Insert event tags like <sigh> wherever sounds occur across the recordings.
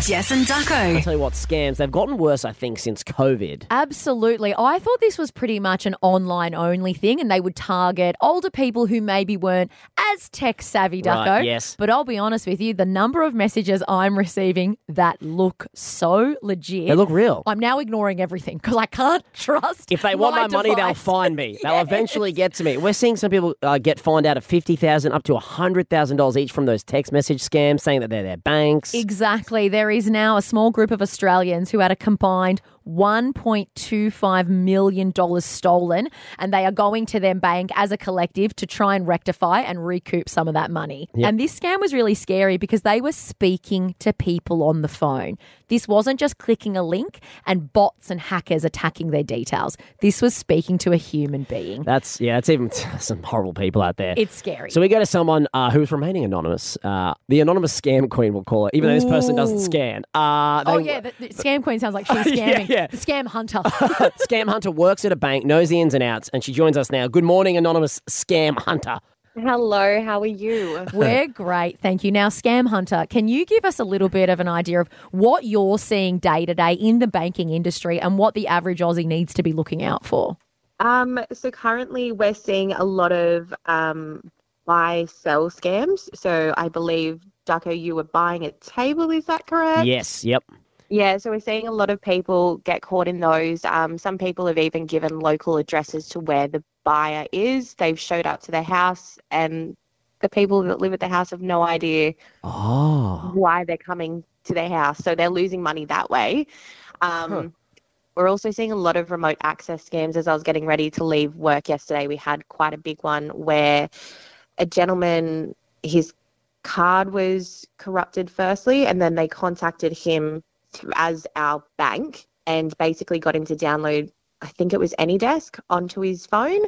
Jess and Ducko. I'll tell you what, scams, they've gotten worse, I think, since COVID. Absolutely. I thought this was pretty much an online only thing and they would target older people who maybe weren't as tech savvy, Ducko. Right, yes. But I'll be honest with you, the number of messages I'm receiving that look so legit. They look real. I'm now ignoring everything because I can't <laughs> trust. If they want my, money, they'll find me. <laughs> They'll eventually get to me. We're seeing some people uh, get fined out of fifty thousand up to hundred thousand dollars each from those text message scams, saying that they're their banks. Exactly. There is now a small group of Australians who had a combined $1.25 million stolen, and they are going to their bank as a collective to try and rectify and recoup some of that money. And this scam was really scary because they were speaking to people on the phone. This wasn't just clicking a link and bots and hackers attacking their details. This was speaking to a human being. That's yeah, it's even some horrible people out there. It's scary. So we go to someone uh, who's remaining anonymous. Uh, the anonymous scam queen, we'll call it, even though this person doesn't. Scan. Uh, Oh yeah, the, the scam queen sounds like she's <laughs> Yeah, scamming. yeah. The scam hunter. <laughs> Scam Hunter works at a bank, knows the ins and outs, and she joins us now. Good morning, anonymous Scam Hunter. Hello, how are you? <laughs> We're great, thank you. Now, Scam Hunter, can you give us a little bit of an idea of what you're seeing day to day in the banking industry and what the average Aussie needs to be looking out for? Um, so currently we're seeing a lot of um, buy sell scams. So I believe Ducko, you were buying a table, is that correct? Yes, yep. Yeah, so we're seeing a lot of people get caught in those. Um, some people have even given local addresses to where the buyer is. They've showed up to their house, and the people that live at the house have no idea Oh. why they're coming to their house. So they're losing money that way. Um, Huh. We're also seeing a lot of remote access scams. As I was getting ready to leave work yesterday, we had quite a big one where a gentleman, his card was corrupted firstly, and then they contacted him as our bank and basically got him to download, I think it was AnyDesk, onto his phone,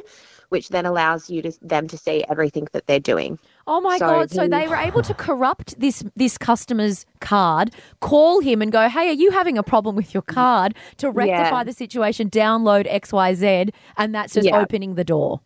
which then allows you to them to see everything that they're doing. Oh my So god! So he- they were able to corrupt this this customer's card, call him and go, "Hey, are you having a problem with your card?" To rectify Yeah. the situation, download X Y Z, and that's just Yeah. opening the door.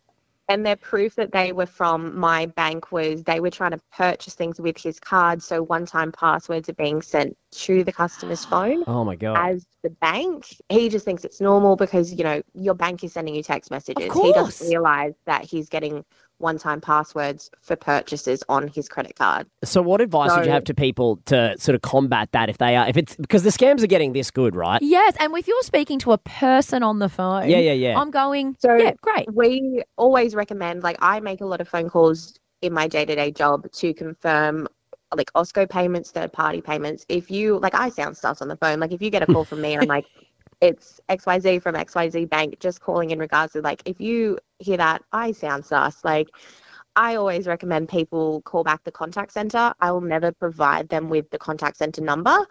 And their proof that they were from my bank was they were trying to purchase things with his card. So one-time passwords are being sent to the customer's phone Oh my god. as the bank he just thinks it's normal because you know your bank is sending you text messages he doesn't realize that he's getting one-time passwords for purchases on his credit card So, what advice would you have to people to sort of combat that if they are, if it's because the scams are getting this good, right? Yes, and if you're speaking to a person on the phone, Yeah, yeah, yeah. I'm going. So- yeah, great. we always recommend like i make a lot of phone calls in my day-to-day job to confirm like Osko payments third party payments if you like i sound stuff on the phone like if you get a call from me and i'm like <laughs> it's xyz from xyz bank just calling in regards to like if you hear that i sound sus like I always recommend people call back the contact center. I will never provide them with the contact center number.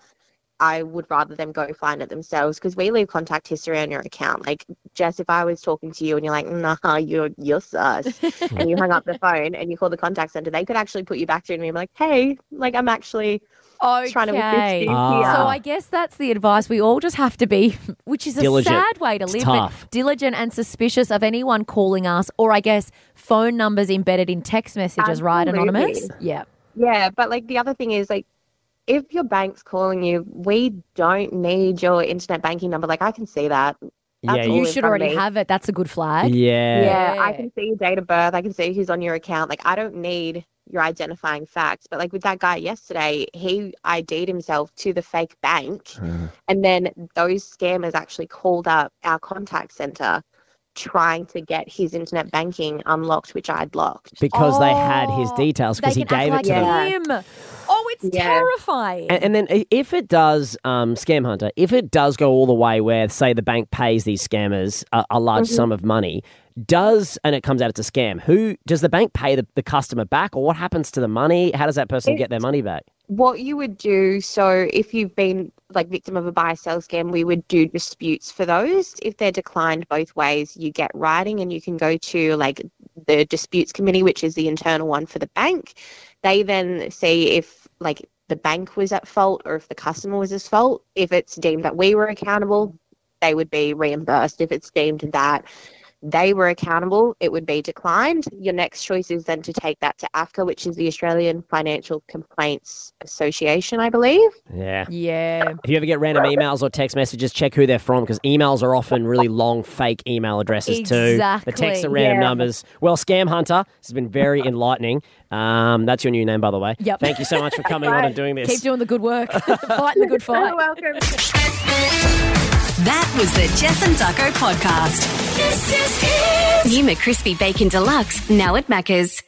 I would rather them go find it themselves because we leave contact history on your account. Like Jess, if I was talking to you and you're like, nah, you're you're sus, <laughs> and you hung up the phone and you call the contact center, they could actually put you back to me and be like, hey, like I'm actually Okay. trying to assist you ah. here. So I guess that's the advice we all just have to be, which is a sad way to live, tough. but diligent and suspicious of anyone calling us, or I guess phone numbers embedded in text messages, right, anonymous? Yeah. Yeah, but like the other thing is like if your bank's calling you, we don't need your internet banking number. Like I can see that. Yeah, That's you- You should already me. have it. That's a good flag. Yeah. Yeah, I can see your date of birth. I can see who's on your account. Like, I don't need your identifying facts. But, like, with that guy yesterday, he ID'd himself to the fake bank. Uh-huh. And then those scammers actually called up our contact center trying to get his internet banking unlocked, which I'd locked. Because they had his Oh, details because he can gave it act to them. him. It's Yeah. terrifying. And, and then if it does, um, Scam Hunter, if it does go all the way where, say, the bank pays these scammers a, a large Mm-hmm. sum of money, does, and it comes out it's a scam, who does the bank pay the, the customer back or what happens to the money? How does that person get their money back? what you would do so if you've been like victim of a buy sell scam we would do disputes for those if they're declined both ways you get writing and you can go to like the disputes committee which is the internal one for the bank they then see if like the bank was at fault or if the customer was at fault if it's deemed that we were accountable they would be reimbursed. If it's deemed that they were accountable, it would be declined. Your next choice is then to take that to AFCA, which is the Australian Financial Complaints Association, I believe. Yeah. Yeah. If you ever get random emails or text messages, check who they're from because emails are often really long fake email addresses too. The texts are random Yeah. numbers. Well, Scam Hunter this has been very enlightening. Um, that's your new name, by the way. Yep. Thank you so much for coming on and <laughs> doing this. Keep doing the good work. <laughs> Fighting the good <laughs> fight. You're welcome. That was the Jess and Ducko podcast. New McCrispy Bacon Deluxe, now at Macca's.